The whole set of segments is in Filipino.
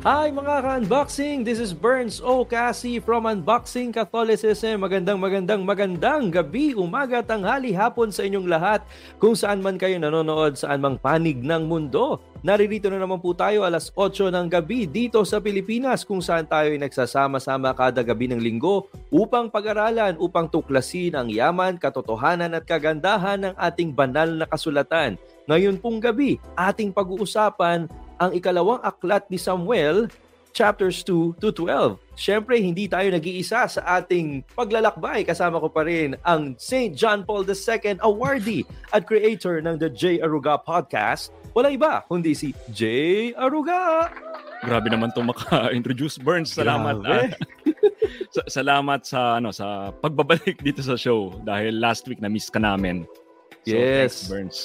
Hi mga ka-unboxing! This is Burns O. Cassie from Unboxing Catholicism. Magandang magandang magandang gabi, umaga, tanghali, hapon sa inyong lahat kung saan man kayo nanonood saan mang panig ng mundo. Naririto na naman po tayo alas 8 ng gabi dito sa Pilipinas kung saan tayo ay nagsasama-sama kada gabi ng linggo upang pag-aralan, upang tuklasin ang yaman, katotohanan at kagandahan ng ating banal na kasulatan. Ngayon pong gabi, ating pag-uusapan ang ikalawang aklat ni Samuel, chapters 2 to 12. Siyempre, hindi tayo nag-iisa sa ating paglalakbay. Kasama ko pa rin ang St. John Paul II awardee at creator ng The J. Aruga Podcast. Wala iba, kundi si J. Aruga! Grabe naman to maka-introduce Burns. Salamat. Ah. salamat sa ano sa pagbabalik dito sa show dahil last week na miss ka namin. So, yes. Thanks, Burns.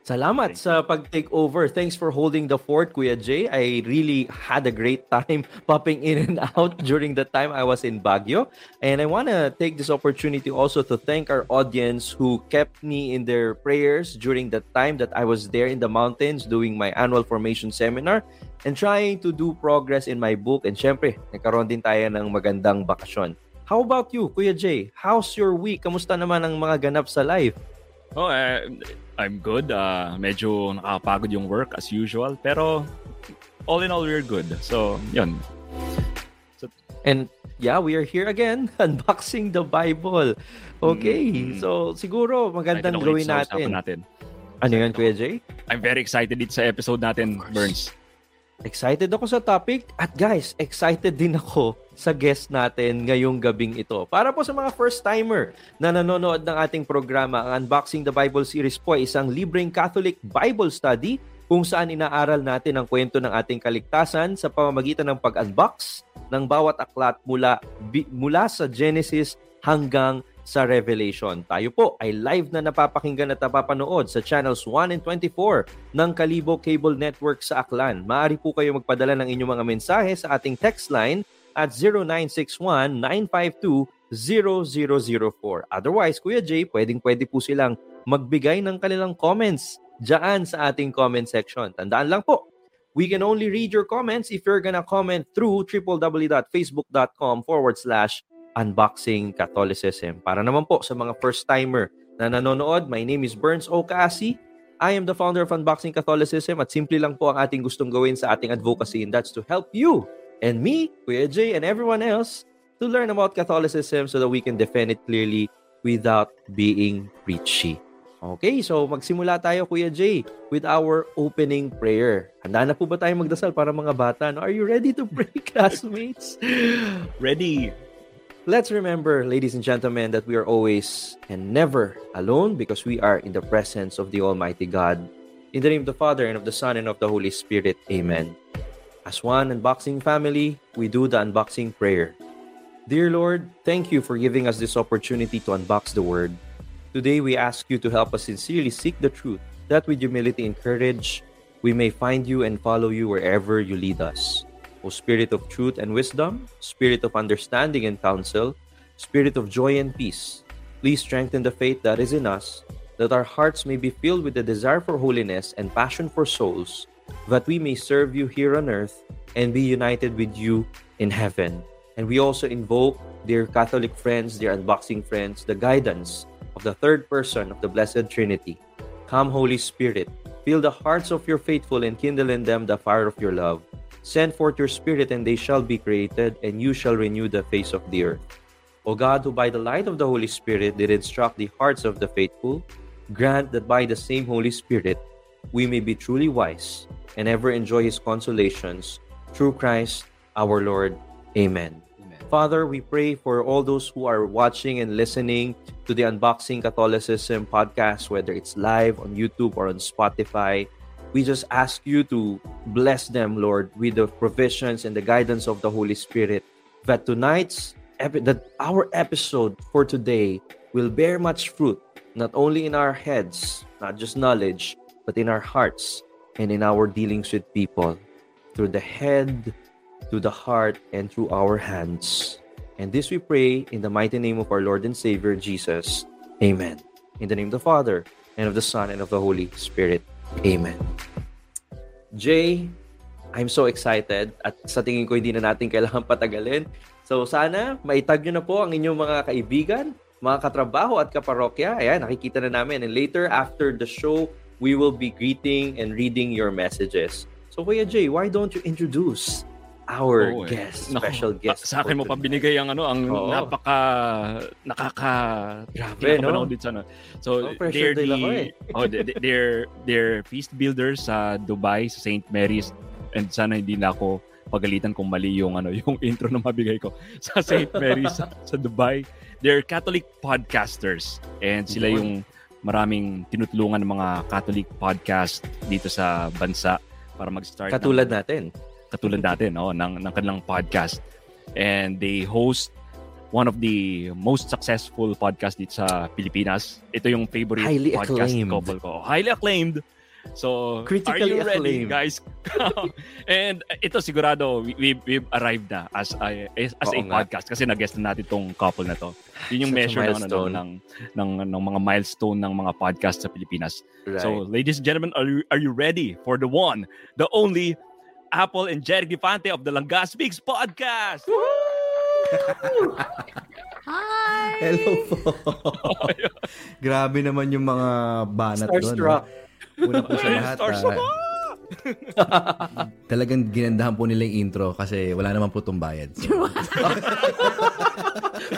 Salamat sa pag-take over. Thanks for holding the fort, Kuya Jay. I really had a great time popping in and out during the time I was in Baguio. And I want to take this opportunity also to thank our audience who kept me in their prayers during the time that I was there in the mountains doing my annual formation seminar and trying to do progress in my book. And syempre, nagkaroon din tayo ng magandang bakasyon. How about you, Kuya Jay? How's your week? Kamusta naman ang mga ganap sa life? Oh, uh, I'm good. Uh, medyo nakakapagod yung work as usual. Pero all in all, we're good. So, yun. So, And yeah, we are here again, unboxing the Bible. Okay, mm-hmm. so siguro magandang gawin natin. natin. Ano yun, Kuya Jay? I'm very excited dito sa episode natin, Burns. Excited ako sa topic at guys, excited din ako sa guest natin ngayong gabing ito. Para po sa mga first-timer na nanonood ng ating programa, ang Unboxing the Bible series po ay isang libreng Catholic Bible study kung saan inaaral natin ang kwento ng ating kaligtasan sa pamamagitan ng pag-unbox ng bawat aklat mula, mula sa Genesis hanggang sa Revelation. Tayo po ay live na napapakinggan at napapanood sa channels 1 and 24 ng Kalibo Cable Network sa Aklan. Maaari po kayo magpadala ng inyong mga mensahe sa ating text line at 0961-952-0004. Otherwise, Kuya Jay, pwedeng-pwede po silang magbigay ng kanilang comments dyan sa ating comment section. Tandaan lang po, we can only read your comments if you're gonna comment through www.facebook.com forward slash Unboxing Catholicism. Para naman po sa mga first-timer na nanonood, my name is Burns Ocasi. I am the founder of Unboxing Catholicism at simple lang po ang ating gustong gawin sa ating advocacy and that's to help you and me, Kuya Jay, and everyone else to learn about Catholicism so that we can defend it clearly without being preachy. Okay, so magsimula tayo, Kuya Jay, with our opening prayer. Handa na po ba tayo magdasal para mga bata? No? Are you ready to pray, classmates? Ready. Let's remember, ladies and gentlemen, that we are always and never alone because we are in the presence of the Almighty God. In the name of the Father, and of the Son, and of the Holy Spirit. Amen. As one unboxing family, we do the unboxing prayer. Dear Lord, thank you for giving us this opportunity to unbox the Word. Today, we ask you to help us sincerely seek the truth, that with humility and courage, we may find you and follow you wherever you lead us. O Spirit of truth and wisdom, Spirit of understanding and counsel, Spirit of joy and peace, please strengthen the faith that is in us, that our hearts may be filled with the desire for holiness and passion for souls, that we may serve you here on earth and be united with you in heaven. And we also invoke, dear Catholic friends, dear unboxing friends, the guidance of the third person of the Blessed Trinity. Come, Holy Spirit, fill the hearts of your faithful and kindle in them the fire of your love. Send forth your Spirit, and they shall be created, and you shall renew the face of the earth. O God, who by the light of the Holy Spirit did instruct the hearts of the faithful, grant that by the same Holy Spirit we may be truly wise and ever enjoy his consolations through Christ our Lord. Amen. Amen. Father, we pray for all those who are watching and listening to the Unboxing Catholicism podcast, whether it's live on YouTube or on Spotify. We just ask you to bless them, Lord, with the provisions and the guidance of the Holy Spirit. That tonight's epi- that our episode for today will bear much fruit, not only in our heads, not just knowledge, but in our hearts and in our dealings with people, through the head, through the heart, and through our hands. And this we pray in the mighty name of our Lord and Savior Jesus. Amen. In the name of the Father, and of the Son, and of the Holy Spirit. Amen. Jay, I'm so excited at sa tingin ko hindi na natin kailangan patagalin. So sana maitag nyo na po ang inyong mga kaibigan, mga katrabaho at kaparokya. Ayan, nakikita na namin. And later, after the show, we will be greeting and reading your messages. So Kuya Jay, why don't you introduce our Oo, eh. guest, Naku, special guest? Sa akin mo pa binigay ang ano, ang Oo. napaka nakaka Grabe, no? Dito, ano. So Oh, they're the, ako eh. oh, they- they're they're feast builders sa Dubai, sa St. Mary's and sana hindi na ako pagalitan kung mali yung ano yung intro na mabigay ko sa St. Mary's sa, sa Dubai. They're Catholic podcasters and sila Yun. yung maraming tinutulungan ng mga Catholic podcast dito sa bansa para mag-start ng- Katulad natin. Katulad natin no, ng, ng kanilang podcast. And they host one of the most successful podcast dito sa Pilipinas. Ito yung favorite Highly podcast acclaimed. couple ko. Highly acclaimed. So, Critically are you ready, acclaimed. guys? And ito sigurado, we, we, we've arrived na as a, as a Oo nga. podcast kasi nag-guest na natin tong couple na to. Yun yung Such a measure ng, ano, milestone. ng, ng, ng, mga milestone ng mga podcast sa Pilipinas. Right. So, ladies and gentlemen, are you, are you ready for the one, the only Apple and Jeric Gifante of the Langas Speaks podcast? Hi! Hello po. Grabe naman yung mga banat doon. Starstruck. no? Una po sa lahat. Starstruck ah, talagang ginandahan po nila yung intro kasi wala naman po itong bayad. So,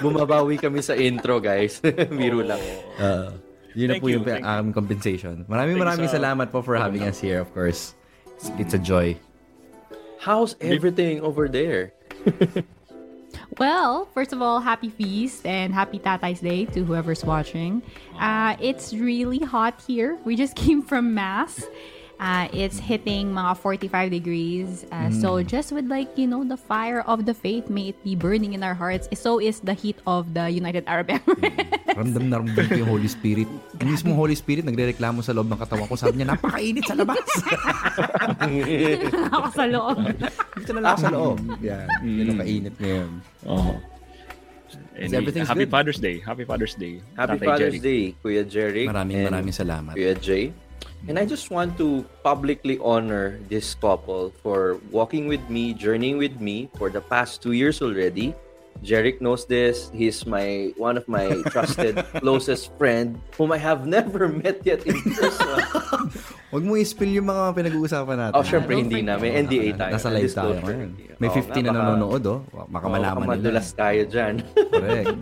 Bumabawi kami sa intro, guys. Biro lang. ah, yun na Thank po you, yung you. aming compensation. Maraming Thank you maraming sa- salamat po for having us here, of course. It's, it's a joy. How's everything over there? Well, first of all, happy feast and happy Tatay's Day to whoever's watching. Uh, it's really hot here. We just came from Mass. Uh, it's hitting mga 45 degrees. Uh, So just with like, you know, the fire of the faith, may it be burning in our hearts. So is the heat of the United Arab Emirates. Ramdam na ramdam ko yung Holy Spirit. Yung mismong Holy Spirit, nagre-reklamo sa loob ng katawan ko. Sabi niya, napakainit sa labas. Ako sa loob. Dito na lang ako sa loob. Yan. Yun ang kainit ngayon. Oh. Anyway, everything's happy good. Father's Day. Happy Father's Day. Happy Tatay Father's Jerry. Day, Kuya Jerry. Maraming maraming salamat. Kuya Jay. And I just want to publicly honor this couple for walking with me, journeying with me for the past two years already. Jeric knows this. He's my one of my trusted, closest friend whom I have never met yet in person. Huwag mo i-spill yung mga pinag-uusapan natin. Oh, syempre don't hindi na. May NDA tayo. Nasa live tayo. May Oo, 50 na nanonood, oh. Baka malaman baka nila. madulas tayo dyan. Correct.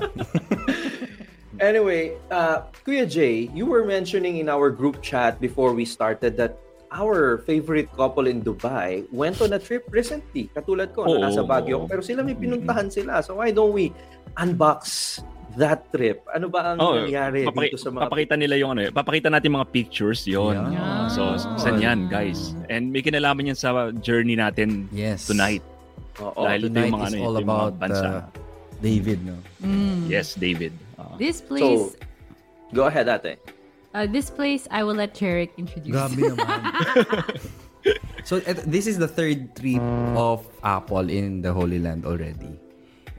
Anyway, uh, Kuya Jay, you were mentioning in our group chat before we started that our favorite couple in Dubai went on a trip recently. Katulad ko, Oo, na nasa Baguio. oo. Pero sila may pinuntahan sila. So why don't we unbox that trip? Ano ba ang Oh, nangyari Papaki- dito sa mga... papakita nila yung ano eh. Papakita natin mga pictures yon. Yeah. So, saan yan, guys? And may kinalaman yan sa journey natin Yes. tonight. Oo. Dahil Tonight yung mga, is ano, all yung mga about bansa. uh, David, no? Mm. yes, David. This place, Go ahead, ate. uh, this place, I will let Jeric introduce. Grabe naman. so, et- this is the third trip of Apple in the Holy Land already.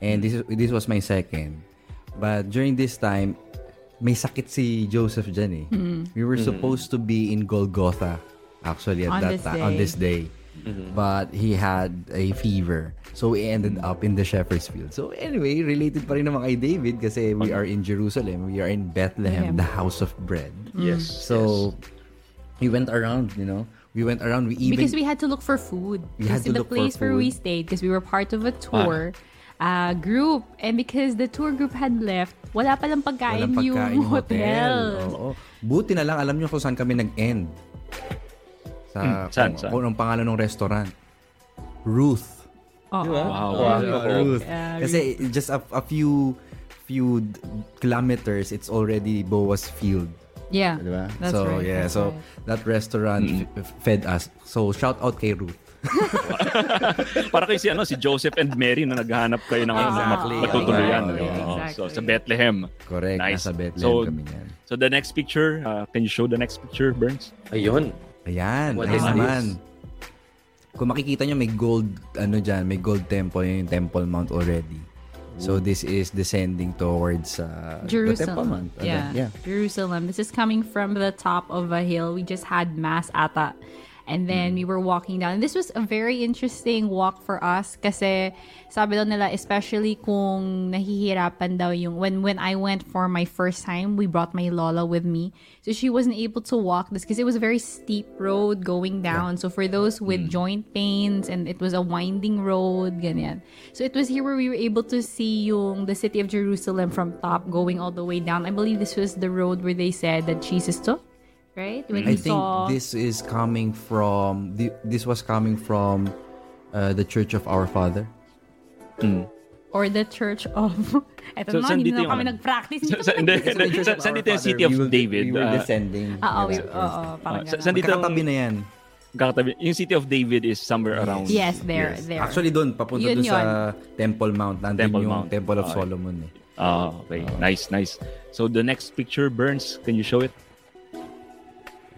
And this is, this was my second. But during this time, may sakit si Joseph dyan eh. We were supposed to be in Golgotha actually at On that this ti- on this day. But he had a fever. So we ended up in the shepherd's field. So anyway, related pa rin naman kay David kasi we are in Jerusalem. We are in Bethlehem, the house of bread. Yes. So we went around, you know. We went around. We even because we had to look for food. We had to in the look for place where we food. stayed, because we were part of a tour uh, group, and because the tour group had left, wala palang pagkain, walang pagkain yung yung hotel. Oo. Buti na lang alam nyo kung saan kami nag-end. Sa Hmm, saan, kung, saan? kung pangalan ng restaurant. Ruth. Oo. Wow. Wow. Ruth. Yeah, Kasi just a, a few few kilometers, it's already Boas Field. Yeah. Di ba? That's so, right, yeah. that's so, right. that restaurant f- fed us. So, shout out kay Ruth. Para kay si ano si Joseph and Mary na naghahanap kayo ng ano, Exactly. mat- matutuluyan. Exactly. Oo. Exactly. So sa Bethlehem. Correct. Nice. Nasa Bethlehem So, kami yan. So the next picture, uh, can you show the next picture, Burns? Ayun. Ayan. What Ayan is naman. Kung makikita nyo, may gold, ano dyan, may gold temple, yung Temple Mount already. So, this is descending towards uh, the Temple Jerusalem. Mount. Yeah. yeah. Jerusalem. This is coming from the top of a hill. We just had mass ata. And then mm. we were walking down. And this was a very interesting walk for us kasi sabi daw nila especially kung nahihirapan daw yung when when I went for my first time, we brought my lola with me. So she wasn't able to walk this because it was a very steep road going down. So for those with mm. joint pains and it was a winding road, ganyan. So it was here where we were able to see yung the city of Jerusalem from top going all the way down. I believe this was the road where they said that Jesus took, right? When I think saw this is coming from, thi- this was coming from uh, the Church of Our Father. or the church of Eto So, na, saan hindi na kami ano? nag-practice. Hindi, sa, saan dito yung Father. City of We will- David? We were Ah, descending. Ah, oh, we, Yes, oo, oo, parang Ah, sa- ganun. saan dito Magkakatabi na yan. kakatabi. Yung City of David is somewhere around. Yes, there, Yes. there. Actually, doon, papunta Yun doon sa Temple Mount. Nandun Temple yung Mount. Temple of Okay. Solomon. Eh. Ah, okay. Nice, nice. So the next picture, Burns, can you show it?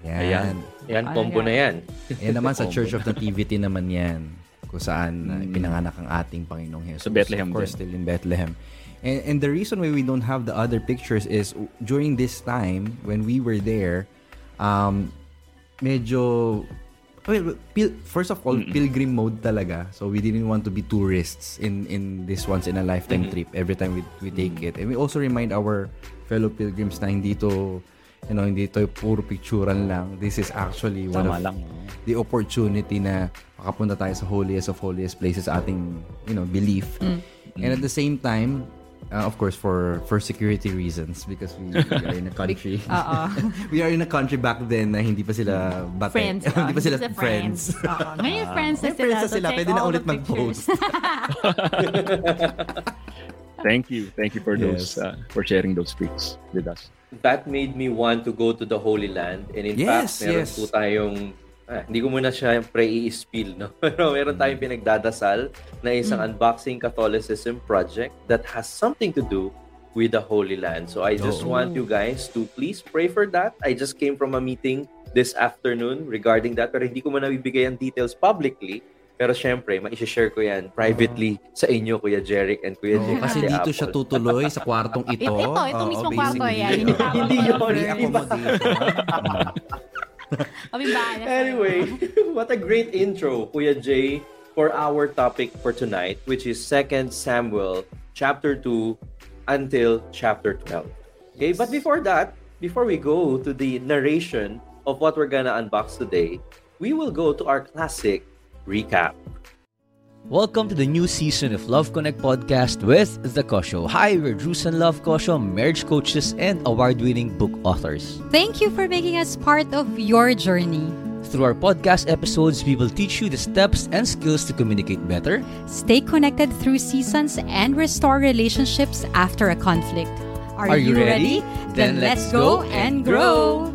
Yan. Ayan. Yan, yan? na yan. Yan naman sa Church of Nativity naman yan. Kung saan uh, Mm. pinanganak ang ating Panginoong Jesus. Sa Bethlehem Of course, din. still in Bethlehem. And, and the reason why we don't have the other pictures is during this time, when we were there, um, medyo well, pil- first of all, pilgrim mode talaga. So we didn't want to be tourists in in this once in a lifetime trip every time we we take it. And we also remind our fellow pilgrims na hindi to you know, hindi to puro picturean lang. This is actually one Tama of lang. the opportunity na makapunta tayo sa holiest of holiest places ating, you know, belief. And at the same time, uh, of course, for for security reasons because we, we are in a country. We are in a country back then na hindi pa sila bate. friends. hindi oh, pa sila the friends. Oo. Ngayon, friends na sila. friends na sila. Pwede na ulit pictures. Thank you. Thank you for those, Yes. uh, for sharing those pics with us. That made me want to go to the Holy Land. And in Yes, fact, meron yes. po tayong ah, hindi ko muna siya pre-i-spill, no? Pero meron tayong pinagdadasal na isang Unboxing Catholicism project that has something to do with the Holy Land. So I just Oh. want you guys to please pray for that. I just came from a meeting this afternoon regarding that pero hindi ko muna bibigay ang details publicly. Pero syempre, ma-share ko yan privately sa inyo, Kuya Jeric and Kuya Oo, Jeric. kasi dito siya tutuloy sa kwartong ito. Ito, ito, ito Oo, mismong kwarto yan. Hindi yun, first. hindi ba? Accommodation. Kami bahala sa'yo. Anyway, what a great intro, Kuya Jay, for our topic for tonight, which is 2 Samuel chapter 2 until chapter 12. Okay, but before that, before we go to the narration of what we're gonna unbox today, we will go to our classic recap. Welcome to the new season of Love Connect podcast with The Kosho. Hi, we're Drews and Love Kosho, marriage coaches and award-winning book authors. Thank you for making us part of your journey. Through our podcast episodes, we will teach you the steps and skills to communicate better, Stay connected through seasons and restore relationships after a conflict. Are you ready? Then let's go and grow.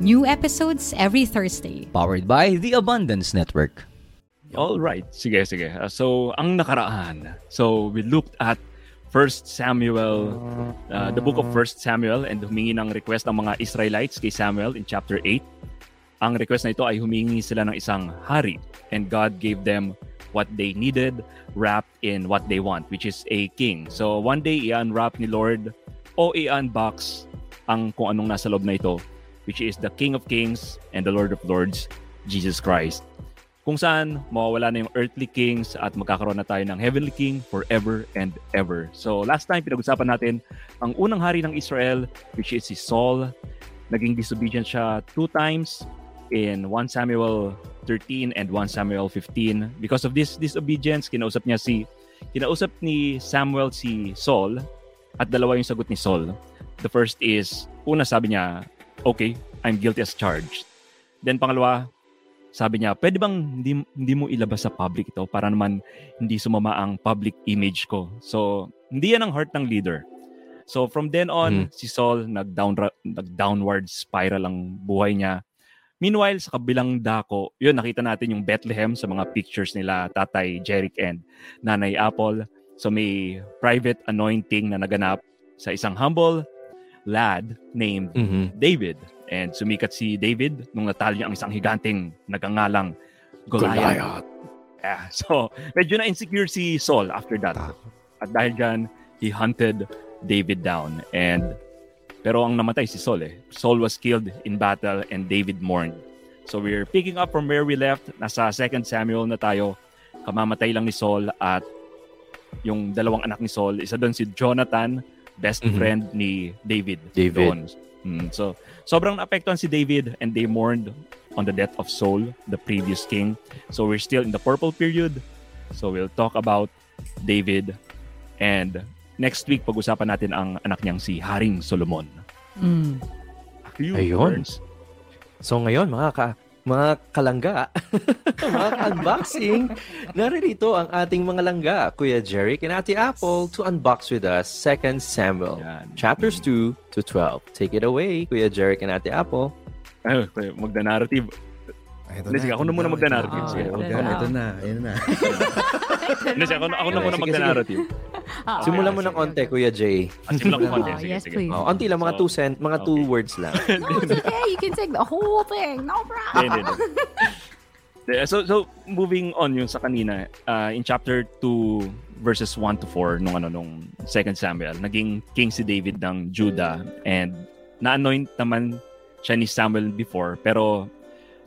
New episodes every Thursday. powered by the Abundance Network. All right. Sige, sige. Uh, so, ang nakaraan. So, we looked at First Samuel, uh, the book of First Samuel, and humingi ng request ng mga Israelites kay Samuel in chapter 8. Ang request na ito ay humingi sila ng isang hari, and God gave them what they needed wrapped in what they want, which is a king. So, one day, i-unwrap ni Lord o i-unbox ang kung anong nasa loob na ito, which is the King of Kings and the Lord of Lords, Jesus Christ kung saan mawawala na yung earthly kings at magkakaroon na tayo ng heavenly king forever and ever. So last time pinag-usapan natin ang unang hari ng Israel which is si Saul. Naging disobedient siya two times in 1 Samuel 13 and 1 Samuel 15. Because of this disobedience, kinausap niya si kinausap ni Samuel si Saul at dalawa yung sagot ni Saul. The first is, una sabi niya, okay, I'm guilty as charged. Then pangalawa, sabi niya, pwede bang hindi, hindi mo ilabas sa public ito para naman hindi sumama ang public image ko. So, hindi yan ang heart ng leader. So from then on, Mhm. si Saul nag-down nag-downward spiral ang buhay niya. Meanwhile, sa kabilang dako, yun nakita natin yung Bethlehem sa mga pictures nila Tatay Jeric and Nanay Apple. So may private anointing na naganap sa isang humble lad named Mhm. David. And sumikat si David nung natalo niya ang isang higanteng nagangalang Goliath. Yeah. So, medyo na-insecure si Saul after that. At dahil dyan, he hunted David down. And pero ang namatay si Saul eh. Saul was killed in battle and David mourned. So we're picking up from where we left. Nasa 2 Samuel na tayo. Kamamatay lang ni Saul at yung dalawang anak ni Saul, isa doon si Jonathan, best Mhm. friend ni David. David. Doon. Mm, so, sobrang naapektuhan si David and they mourned on the death of Saul, the previous king. So we're still in the purple period. So we'll talk about David and next week pag-usapan natin ang anak niyang si Haring Solomon. Mm. Ayun. Burns. So ngayon, mga ka mga kalangga, mga ka-unboxing, naririto ang ating mga langga, Kuya Jeric and Ate Apple, to unbox with us 2 Samuel, Yan. chapters 2 to 12. Take it away, Kuya Jeric and Ate Apple. Ay, magda-narrative. Ito Hindi, sige, ako na muna magda-narrative. Sige, Ito, okay. ito na, ito na. Hindi, sige, ako, na- ako na muna Sige, magda-narrative. Ah, Simulan mo ng konti. Kuya Jay. Ah, simulan ko Oh, konti. Sige, yes, sige. please. Oh, onti lang, mga So, 2 cent, mga 2 okay. words lang. No, it's okay. You can take the whole thing. No problem. Hindi, hindi, hindi. So, so moving on yung sa kanina, uh, in chapter 2 verses 1 to 4 nung ano nung 2 Samuel, naging king si David ng Judah and na-anoint naman siya ni Samuel before pero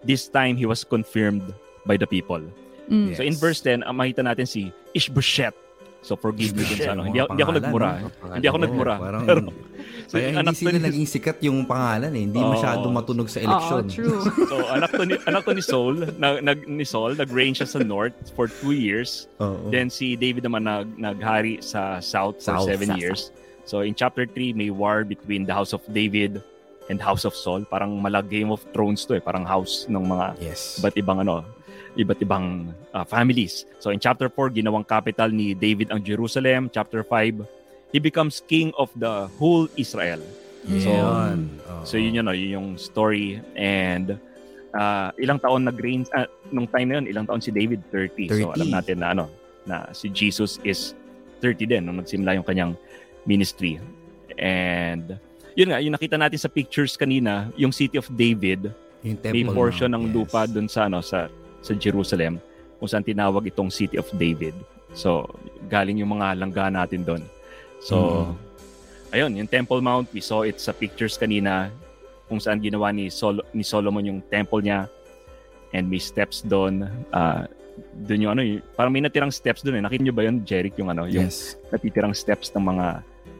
this time he was confirmed by the people. Mm. So in verse 10, ang makita natin si Ishbosheth. So forgive me sa ano. Hindi, ako- hindi ako nagmura. no? Hindi ako nagmura. Parang, Pero, so, kaya anak hindi sila ni- naging sikat yung pangalan eh. Hindi Oo. masyado matunog sa eleksyon. true. So anak to ni, anak to ni Saul, na, nag, ni Saul, nag-reign siya sa north for two years. Oo. Then si David naman nag, naghari sa south for South. seven Sa- years. So in chapter 3, may war between the house of David and house of Saul. Parang mala Game of Thrones to eh. Parang house ng mga Yes. iba't ibang ano, iba't ibang uh, families. So in chapter 4, ginawang capital ni David ang Jerusalem. Chapter 5, he becomes king of the whole Israel. So. Oo. So yun yun, yun yung story. And uh, ilang taon nag-reign, ah, nung time na yun, ilang taon si David? 30. So 30. alam natin na ano, na si Jesus is 30 din nung nagsimula yung kanyang ministry. And yun nga, yung nakita natin sa pictures kanina, yung city of David, yung may Temple portion Mount, ng yes. lupa dun sa ano sa sa Jerusalem kung saan tinawag itong City of David. So, galing yung mga langga natin doon. So, Mm-hmm. ayun, yung Temple Mount, we saw it sa pictures kanina kung saan ginawa ni, Sol- ni Solomon yung temple niya and may steps doon. Uh, doon yung ano, yung, parang may natirang steps doon eh. Nakita nyo ba yun, Jeric, yung ano, yung Yes. natitirang steps ng mga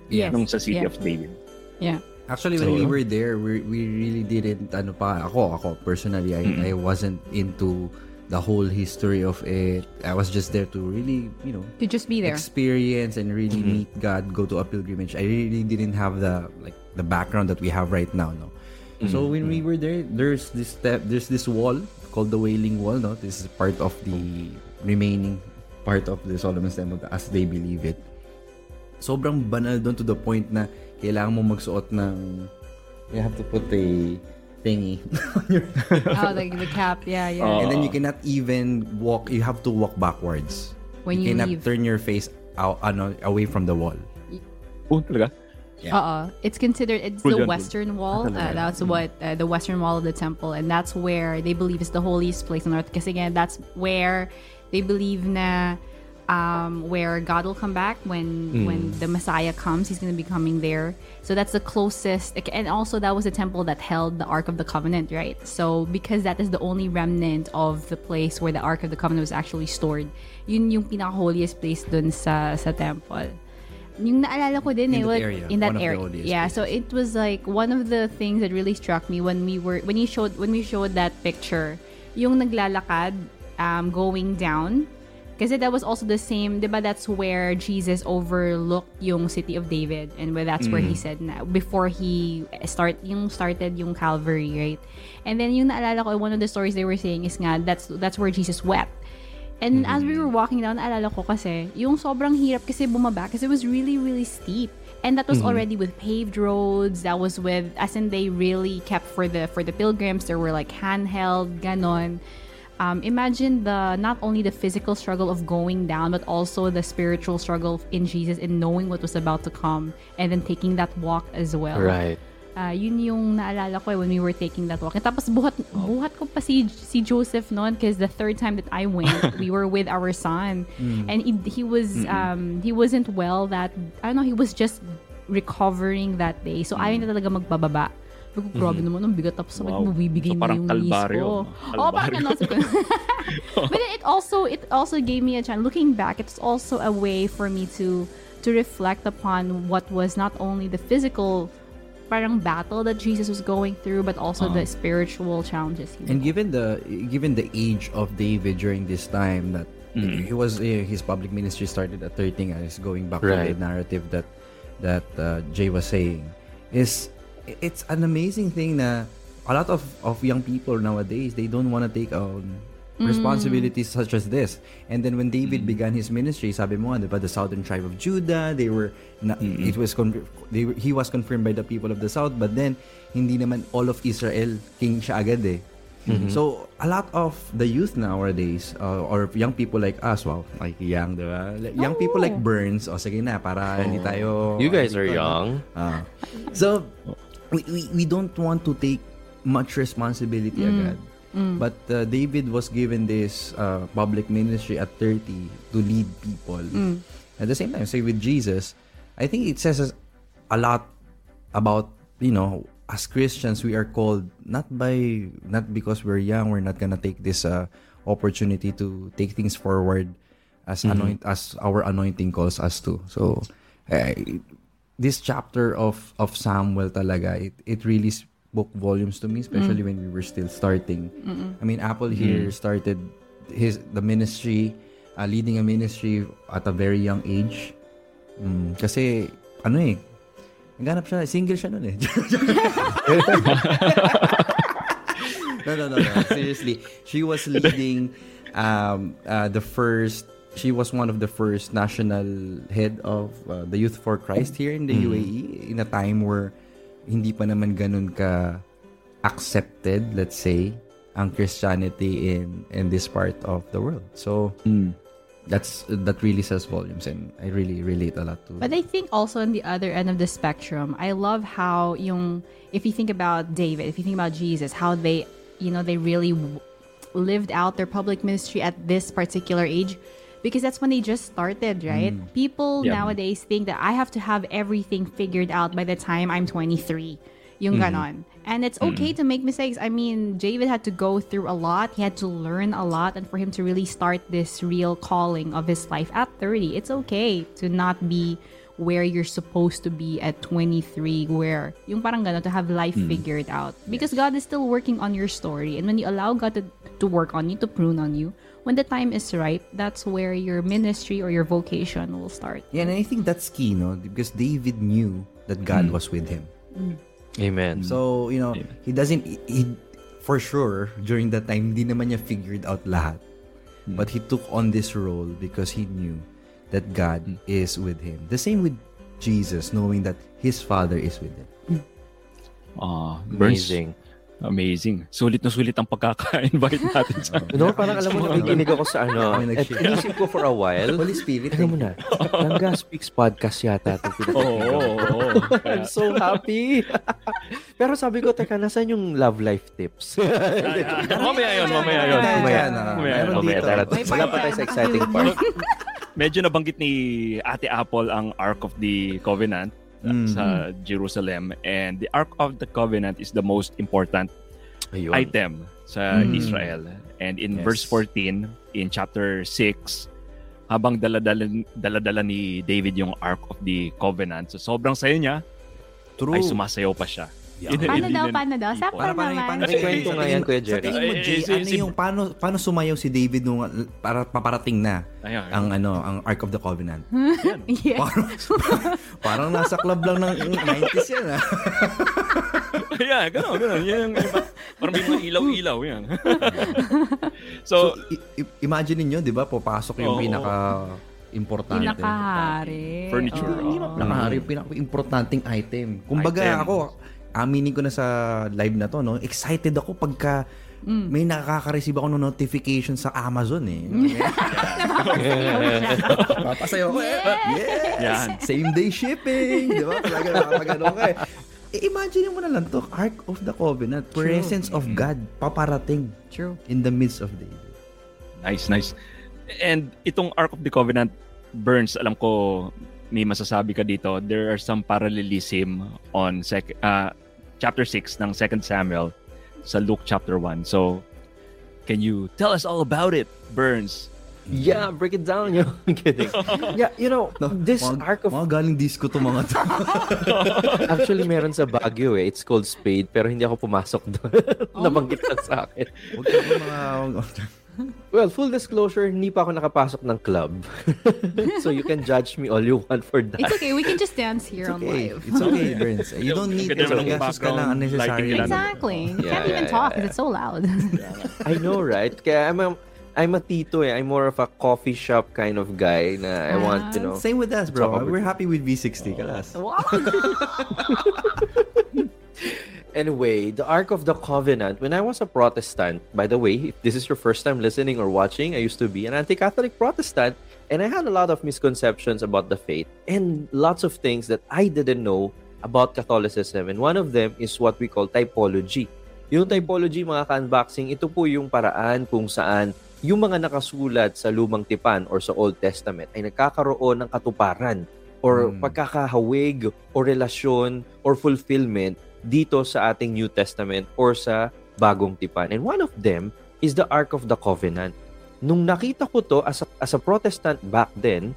Yes. nung sa City yeah. of David. Actually, So, when we were there, we, we really didn't, ano pa, ako, ako, personally, I, Mm-mm. I wasn't into the whole history of it. I was just there to really, you know, To just be there. experience and really Mhm. meet God, go to a pilgrimage. I really didn't have the like the background that we have right now, no. So when we were there, there's this step, there's this wall called the Wailing Wall, no. This is part of the remaining part of the Solomon's Temple as they believe it. Sobrang banal doon to the point na kailangan mo magsuot ng you have to put a thingy on your oh, the, the cap. Yeah, yeah. Oh. and then you cannot even walk you have to walk backwards when you, cannot leave. turn your face out ano, away from the wall. Oh, talaga? Yeah. Uh-uh. It's considered it's the western wall. Talaga. Uh, that's what uh, the western wall of the temple, and that's where they believe is the holiest place on earth. Because again, that's where they believe na um, where God will come back when when the Messiah comes. He's going to be coming there. So that's the closest, and also that was the temple that held the Ark of the Covenant, right? So because that is the only remnant of the place where the Ark of the Covenant was actually stored, yun yung pinaka-holiest place dun sa sa temple. Yung naalala ko din In eh, that area, in that one of the area. holiest Yeah, so it was like one of the things that really struck me when we were when you showed when we showed that picture, yung naglalakad um going down kasi that was also the same, 'di ba? That's where Jesus overlooked yung city of David and where that's where he mm. said na before he start yung started yung Calvary, right? And then yung naalala ko one of the stories they were saying is nga that's that's where Jesus wept. And as we mm-hmm. were walking down, naalala ko kasi, yung sobrang hirap kasi bumaba kasi it was really, really steep. and that was mm-hmm. already with paved roads that was with as in they really kept for the for the pilgrims there were like handheld ganon um, imagine the not only the physical struggle of going down but also the spiritual struggle in jesus in knowing what was about to come and then taking that walk as well Right. Ah, yun yung naalala ko eh, when we were taking that walk. And tapos buhat, buhat ko pa si, si Joseph noon because the third time that I went, we were with our son. And he, he was, um, he wasn't well that, I don't know, he was just recovering that day. So ayaw na talaga magbababa. Sabi ko, grabe naman, ang bigat. Tapos sabi Wow. mabibigay So, na parang yung kalbaryo, knees ko. no? Oo, parang Kalbaryo. ko- but it also, it also gave me a chance. Looking back, it's also a way for me to to reflect upon what was not only the physical parang battle that Jesus was going through, but also the spiritual challenges. He And given the given the age of David during this time that he was eh, his public ministry started at 13 guys going back to the narrative that that uh, Jay was saying is it's an amazing thing na a lot of of young people nowadays they don't want to take on responsibilities such as this. And then when David began his ministry sabi mo diba the southern tribe of Judah they were na, it was they were, he was confirmed by the people of the south but then hindi naman all of Israel king siya agad eh. So, a lot of the youth nowadays, uh, or young people like us, wow, like young, di ba? Like, Young people like Burns, o sige na, para hindi tayo... You guys are young. Ah. so, we, we, we don't want to take much responsibility agad. But uh, David was given this uh, public ministry at 30 to lead people. At the same time, say with Jesus, I think it says a lot about, you know, as Christians, we are called not by, not because we're young, we're not gonna take this uh, opportunity to take things forward as anoint as our anointing calls us to. So, uh, this chapter of of Samuel talaga it, it really spoke volumes to me especially when we were still starting. I mean Apple here started his the ministry uh, leading a ministry at a very young age. Mm, kasi ano eh naghanap siya single siya noon eh. No no no no seriously. She was leading um uh, the first she was one of the first national head of uh, the Youth for Christ here in the UAE in a time where hindi pa naman ganun ka accepted, let's say, ang Christianity in in this part of the world. So that's that really says volumes and I really relate a lot to But I think also on the other end of the spectrum, I love how yung if you think about David, if you think about Jesus, how they, you know, they really w- lived out their public ministry at this particular age because that's when they just started, right? Mm. People Yeah. nowadays think that I have to have everything figured out by the time I'm 23. Yung mm-hmm. ganon. And it's okay to make mistakes. I mean, David had to go through a lot. He had to learn a lot. And for him to really start this real calling of his life at 30, it's okay to not be where you're supposed to be at 23 where yung parang gano'n to have life mm. figured out because God is still working on your story and when you allow God to, to work on you to prune on you when the time is right that's where your ministry or your vocation will start Yeah, and I think that's key, no? Because David knew that God mm. was with him. Mm. Amen. So, you know, he doesn't, he, he- for sure, during that time, hindi naman niya figured out lahat. Mm. But he took on this role because he knew that God is with him. The same with Jesus, knowing that his Father is with him. Ah, Burns, Amazing. Amazing. Sulit na sulit ang pagkaka-invite natin sa You know, parang alam mo, nakikinig ako sa ano. At inisip ko for a while. Holy Spirit. Teka mo na. Langga Speaks Podcast yata. Oo, oo, oo. I'm so happy. Pero sabi ko, teka, nasan yung love life tips? mamaya yun, mamaya yun. Mamaya ah. mamaya, Meron mamaya. May Wala pa tayo sa exciting part. Medyo nabanggit ni Ate Apple ang Ark of the Covenant uh, Mm. sa Jerusalem and the Ark of the Covenant is the most important Ayun. item sa Mm. Israel. And in Yes. verse 14 in chapter 6 habang daladala, daladala ni David yung Ark of the Covenant. So sobrang sayo niya True. ay sumasayo pa siya. Yeah. Paano daw paano daw sakto Para, paano, naman paano, Ay, Kwento nga yan, Kuya Sa Jerry. tingin mo, Ay, Jay, si- ano si- yung, paano, paano sumayaw si David nung para paparating na Ayan. ang ano ang Ark of the Covenant? yeah. Parang, parang nasa club lang ng 90s yan ah. yeah, gano'n, gano'n. Yan yung iba. Parang may ilaw-ilaw yan. so, So, i- i- imagine niyo, 'di ba, papasok yung Oo. pinaka pinaka-importante. Yung nakahari. Furniture. Oo. Hindi Nakahari yung pinaka-importanting item. Kumbaga Item. ako, aminin ko na sa live na to, no? Excited ako pagka may nakaka-receive ako ng notification sa Amazon eh. Papasayo ako eh. Yes! Yan. Same day shipping. Di ba? Talaga nakapagano ka eh. Eh, imagine mo na lang to, Ark of the Covenant, presence of God, paparating True. in the midst of David. Nice, nice. And itong Ark of the Covenant, Burns, alam ko may masasabi ka dito, there are some parallelism on sec- uh, chapter 6 ng 2 Samuel sa Luke chapter 1. So, can you tell us all about it, Burns? Yeah, break it down. Yo. I'm kidding. Yeah, you know, this mga, arc of mga galing disco to mga to. actually meron sa Baguio eh. It's called Spade pero hindi ako pumasok doon. Nabanggit lang sa akin. Huwag ka mga... Well, full disclosure, hindi pa ako nakapasok ng club. so you can judge me all you want for that. It's okay. We can just dance here It's on okay. live. It's okay, Burns. You don't need to gastos ka lang unnecessary. Exactly. You Yeah, can't even yeah, talk yeah. because it's so loud. I know, right? Kaya I'm a, I'm a tito eh. I'm more of a coffee shop kind of guy na I want, you know. Same with us, bro. We're happy with V60, kalas. Anyway, the Ark of the Covenant, when I was a Protestant, by the way, if this is your first time listening or watching, I used to be an anti Catholic Protestant, and I had a lot of misconceptions about the faith and lots of things that I didn't know about Catholicism. And one of them is what we call typology. Yung typology, mga ka-unboxing, ito po yung paraan kung saan yung mga nakasulat sa Lumang Tipan or sa Old Testament ay nagkakaroon ng katuparan or Mm. pagkakahawig o relasyon or fulfillment dito sa ating New Testament or sa Bagong Tipan. And one of them is the Ark of the Covenant. Nung nakita ko to as a, as a Protestant back then,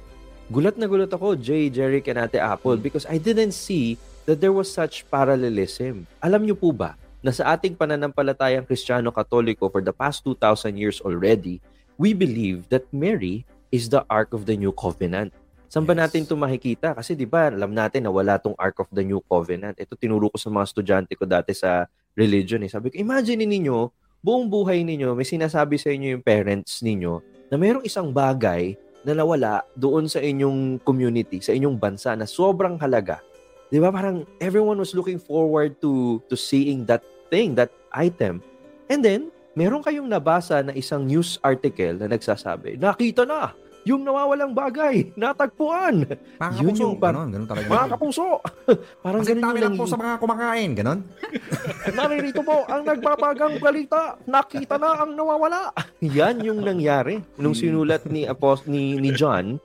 gulat na gulat ako, Jay, Jeric, and Ate Apple because I didn't see that there was such parallelism. Alam niyo po ba na sa ating pananampalatayang Kristiyano-Katoliko for the past 2,000 years already, we believe that Mary is the Ark of the New Covenant. Saan ba Yes. natin ito makikita? Kasi di ba, alam natin na wala tong Ark of the New Covenant. Ito tinuro ko sa mga estudyante ko dati sa religion. Eh. Sabi ko, imagine ninyo, buong buhay ninyo, may sinasabi sa inyo yung parents ninyo na mayroong isang bagay na nawala doon sa inyong community, sa inyong bansa na sobrang halaga. Di ba? Parang everyone was looking forward to to seeing that thing, that item. And then, meron kayong nabasa na isang news article na nagsasabi, nakita na yung nawawalang bagay, natagpuan. Mga Yun kapuso, yung par- ganon, ganon talaga. Mga kapuso, parang Kasi ganun dami lang po sa mga kumakain, ganon. Naririto po ang nagbabagang balita. Nakita na ang nawawala. Yan yung nangyari nung sinulat ni Apost ni ni John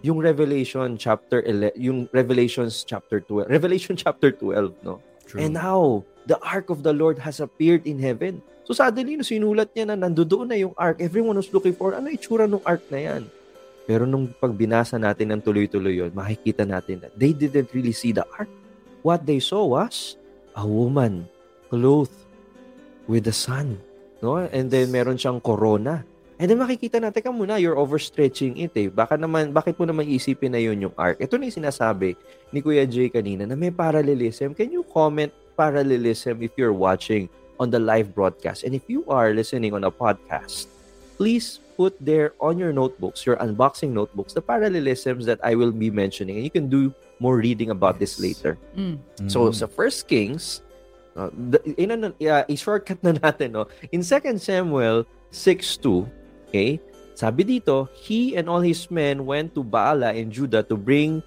yung Revelation chapter 11, yung Revelations chapter 12. Revelation chapter 12, no? And now, the ark of the Lord has appeared in heaven. So suddenly, no, sinulat niya na nandoon na yung ark. Everyone was looking for, ano itsura ng ark na yan? Pero nung pagbinasa natin ng tuloy-tuloy yun, makikita natin that they didn't really see the ark. What they saw was a woman clothed with the sun. No? And then meron siyang corona. And then makikita natin, teka muna, you're overstretching it eh. Baka naman, bakit mo naman isipin na yun yung arc? Ito na yung sinasabi ni Kuya Jay kanina na may parallelism. Can you comment parallelism if you're watching on the live broadcast? And if you are listening on a podcast, please put there on your notebooks, your unboxing notebooks, the parallelisms that I will be mentioning. And you can do more reading about this Yes. later. Mm. So sa First Kings, uh, the, in ano, uh, i-shortcut na natin no. In 2 Samuel 6:2, okay? Sabi dito, he and all his men went to Baala in Judah to bring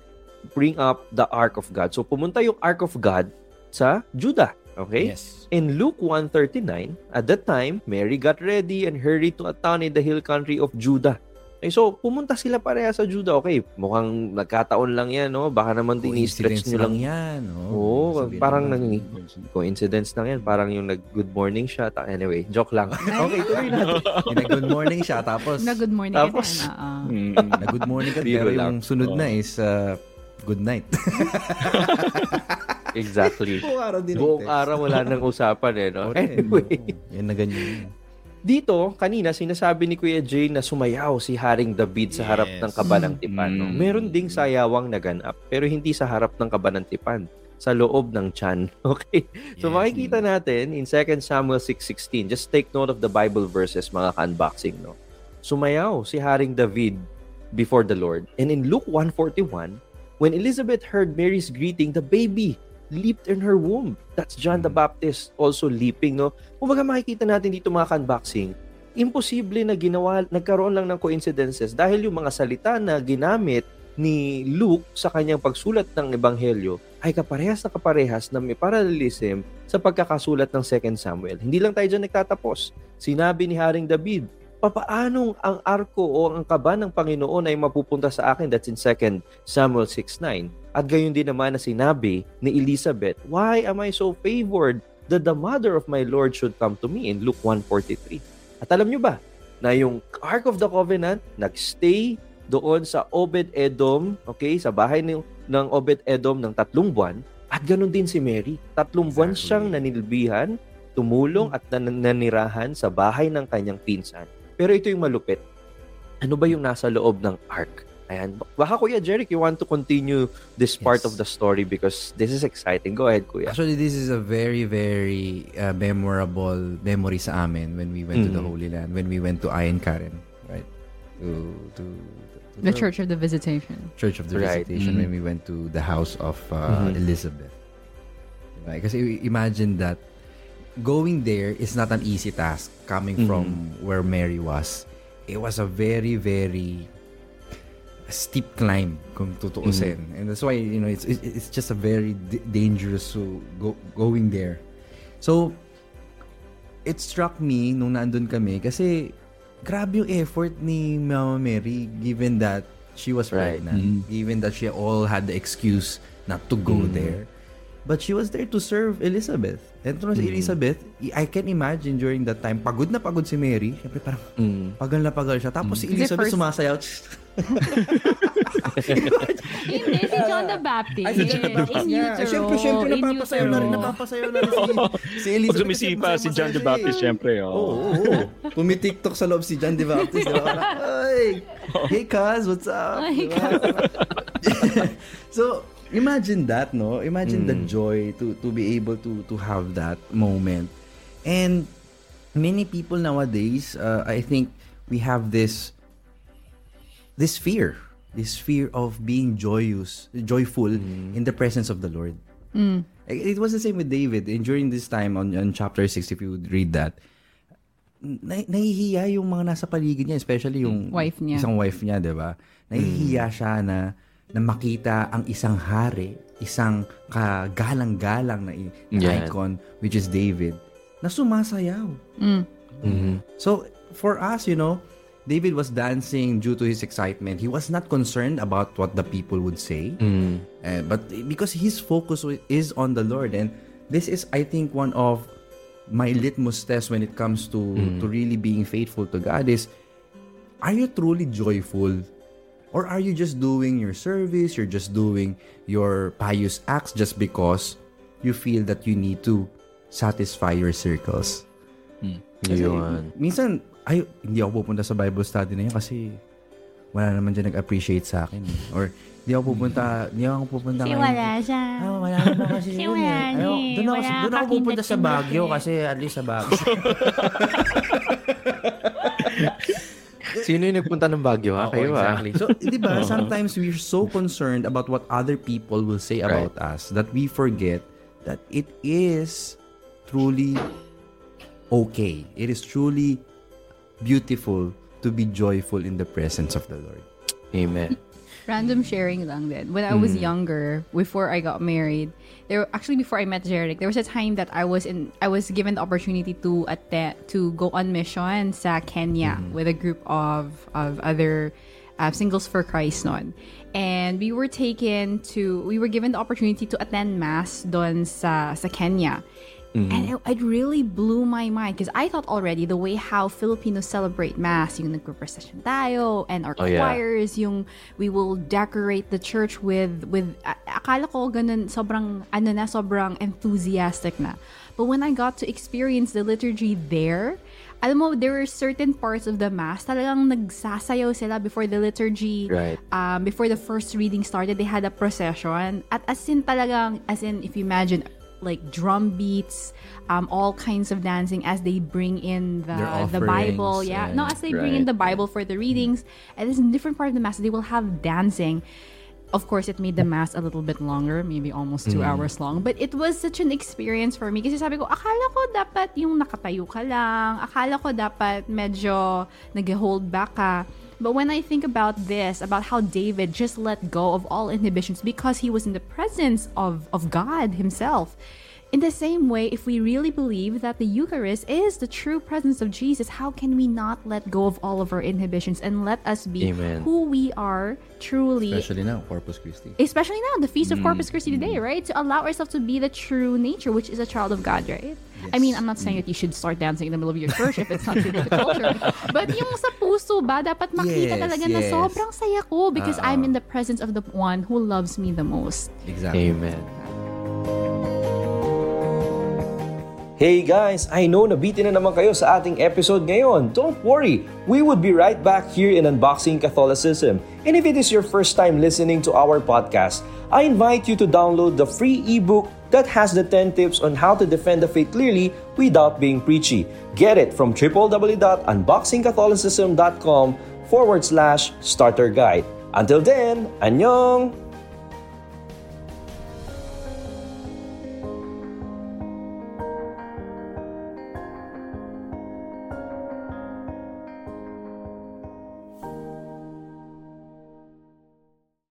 bring up the ark of God. So pumunta yung ark of God sa Judah, okay? Yes. In Luke 1:39, at that time, Mary got ready and hurried to a town in the hill country of Judah. Okay, so pumunta sila pareha sa Judah. Okay, mukhang nagkataon lang yan, no? Baka naman ini-stretch Coincidence nyo lang yan. Oo, Oh, Sabihin parang nang coincidence lang yan. Parang yung nag-good morning siya. Ta- Anyway, joke lang. Okay, tuloy natin. Yung nag-good morning siya, tapos Na good morning Tapos- ka din. oo. Mm. nag-good morning ka, Biro pero lang. yung sunod na is uh, good night. Exactly. Buong araw din. Buong araw wala nang usapan eh, no? Anyway, Yan na ganyan. dito, kanina, sinasabi ni Kuya Jay na sumayaw si Haring David sa harap Yes. ng kabanang tipan. No? Mm. Meron ding sayawang naganap, pero hindi sa harap ng kabanang tipan. Sa loob ng tiyan. Okay? So Yes. makikita natin in 2 Samuel 6.16, just take note of the Bible verses, mga ka-unboxing, no? Sumayaw si Haring David before the Lord. And in Luke 141, when Elizabeth heard Mary's greeting, the baby leaped in her womb. That's John the Baptist also leaping, no? Kung baga makikita natin dito mga unboxing, imposible na ginawa, nagkaroon lang ng coincidences dahil yung mga salita na ginamit ni Luke sa kanyang pagsulat ng Ebanghelyo ay kaparehas na kaparehas na may parallelism sa pagkakasulat ng 2 Samuel. Hindi lang tayo dyan nagtatapos. Sinabi ni Haring David, papaanong ang arko o ang kaba ng Panginoon ay mapupunta sa akin? That's in 2 Samuel 6.9. At gayon din naman na sinabi ni Elizabeth, Why am I so favored that the mother of my Lord should come to me in Luke 1.43? At alam nyo ba na yung Ark of the Covenant nagstay doon sa Obed-Edom, okay, sa bahay ng, ng Obed-Edom ng tatlong buwan, at ganun din si Mary. Tatlong buwan Exactly. siyang nanilbihan, tumulong at nan- nanirahan sa bahay ng kanyang pinsan. Pero ito yung malupit. Ano ba yung nasa loob ng ark? Ayan. Baka Kuya Jeric, you want to continue this part Yes. of the story because this is exciting. Go ahead, Kuya. Actually, this is a very, very uh, memorable memory sa amin when we went to the Mhm. Holy Land, when we went to Ayan Karen, right? To, to, to The Church of the Visitation. Church of the Right. Visitation Mhm. when we went to the house of uh, Mhm. Elizabeth. Diba? Kasi imagine that going there is not an easy task coming Mhm. from where Mary was. It was a very, very steep climb kung tutuusin. And that's why, you know, it's it- it's just a very d- dangerous to go, going there. So, it struck me nung naandun kami kasi grabe yung effort ni Mama Mary given that she was Right. pregnant, given that she all had the excuse not to go there. But she was there to serve Elizabeth. And na si Elizabeth, I can imagine during that time, pagod na pagod si Mary. Siyempre parang Mm. pagal na pagal siya. Tapos si Kasi Elizabeth first- sumasayaw. Hindi, si John the Baptist. Ay, si John the Baptist In utero. Siyempre, siyempre, napapasayaw na rin, napapasayaw na rin si, si Elizabeth. Pag sumisipa si John the Baptist, syempre. Oo, Oh. oo, oo. Tumitiktok sa loob si John the Baptist. Diba? Hey, cuz, what's up? Diba? so, imagine that, no? Imagine the Mm. joy to to be able to to have that moment. And many people nowadays, uh, I think we have this this fear, this fear of being joyous, joyful Mm. in the presence of the Lord. It it was the same with David. And during this time on, on chapter 6, if you would read that, na- nahihiya yung mga nasa paligid niya, especially yung Wife niya. isang wife niya, di ba? Nahihiya siya na, na makita ang isang hari, isang kagalang-galang na, na Yan. icon, which is David, na sumasayaw. Mhm. So, for us, you know, David was dancing due to his excitement. He was not concerned about what the people would say. Mm. Uh, but because his focus is on the Lord, and this is, I think, one of my litmus tests when it comes to to really being faithful to God is: Are you truly joyful, or are you just doing your service? You're just doing your pious acts just because you feel that you need to satisfy your circles. Kasi Yun. minsan, ay, hindi ako pupunta sa Bible study na yun kasi wala naman dyan nag-appreciate sa akin. Or, hindi ako pupunta, hindi ako pupunta Kasi ngayon. wala siya. Ah, wala naman kasi yun wala eh. Ayaw, doon ako, doon ako pupunta sa Baguio kasi at least sa Baguio. Sino yung nagpunta ng Baguio, ha? Oo, Kayo, exactly. So, di ba, sometimes we're so concerned about what other people will say about us that we forget that it is truly okay. It is truly beautiful to be joyful in the presence of the Lord. Amen. Random sharing lang din. When I was Mm. younger, before I got married, there actually before I met Jeric, there was a time that I was in I was given the opportunity to attend to go on mission sa Kenya Mm-hmm. with a group of of other uh, singles for Christ non. And we were taken to we were given the opportunity to attend mass doon sa sa Kenya. Mm-hmm. And it, it really blew my mind because I thought already the way how Filipinos celebrate mass, yung nagpo-procession tayo and our Oh, yeah. choirs, yung we will decorate the church with with akala ko ganun sobrang ano na sobrang enthusiastic na. But when I got to experience the liturgy there, alam mo there were certain parts of the mass talagang nagsasayaw sila before the liturgy Right. um, before the first reading started, they had a procession. At as in talagang, as in, if you imagine, like drum beats, um, all kinds of dancing as they bring in the the Bible. Yeah, and- no, as they bring in the Bible for the readings, and there's a different part of the mass they will have dancing. Of course, it made the mass a little bit longer, maybe almost two hours long. But it was such an experience for me. Kasi sabi ko, akala ko dapat yung nakatayo ka lang. Akala ko dapat medyo nag-hold back ka. But when I think about this, about how David just let go of all inhibitions because he was in the presence of, of God himself. In the same way, if we really believe that the Eucharist is the true presence of Jesus, how can we not let go of all of our inhibitions and let us be Amen. who we are truly Especially now, Corpus Christi. especially now the feast of corpus christi today right to allow ourselves to be the true nature which is a child of god right i mean i'm not saying that you should start dancing in the middle of your church if it's not true to the culture but yung sa puso ba dapat makita Yes, talaga na sobrang saya ko because Ah, i'm in the presence of the one who loves me the most Exactly. Amen. Hey guys, I know nabitin na naman kayo sa ating episode ngayon. Don't worry, we would be right back here in Unboxing Catholicism. And if it is your first time listening to our podcast, I invite you to download the free ebook that has the 10 tips on how to defend the faith clearly without being preachy. Get it from www.unboxingcatholicism.com forward slash starter guide. Until then, annyeong!